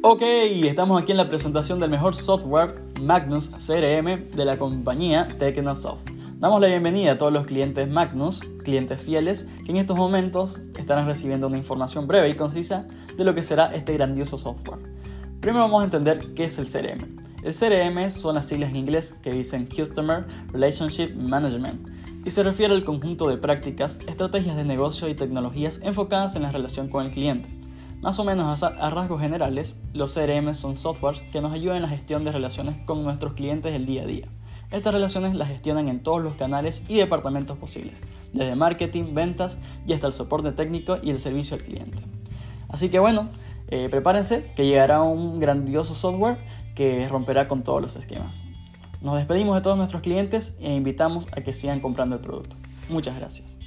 Ok, estamos aquí en la presentación del mejor software Magnus CRM de la compañía Technosoft. Damos la bienvenida a todos los clientes Magnus, clientes fieles, que en estos momentos estarán recibiendo una información breve y concisa de lo que será este grandioso software. Primero vamos a entender qué es el CRM. El CRM son las siglas en inglés que dicen Customer Relationship Management y se refiere al conjunto de prácticas, estrategias de negocio y tecnologías enfocadas en la relación con el cliente. Más o menos a rasgos generales, los CRM son softwares que nos ayudan en la gestión de relaciones con nuestros clientes el día a día. Estas relaciones las gestionan en todos los canales y departamentos posibles, desde marketing, ventas y hasta el soporte técnico y el servicio al cliente. Así que bueno, eh, prepárense que llegará un grandioso software que romperá con todos los esquemas. Nos despedimos de todos nuestros clientes e invitamos a que sigan comprando el producto. Muchas gracias.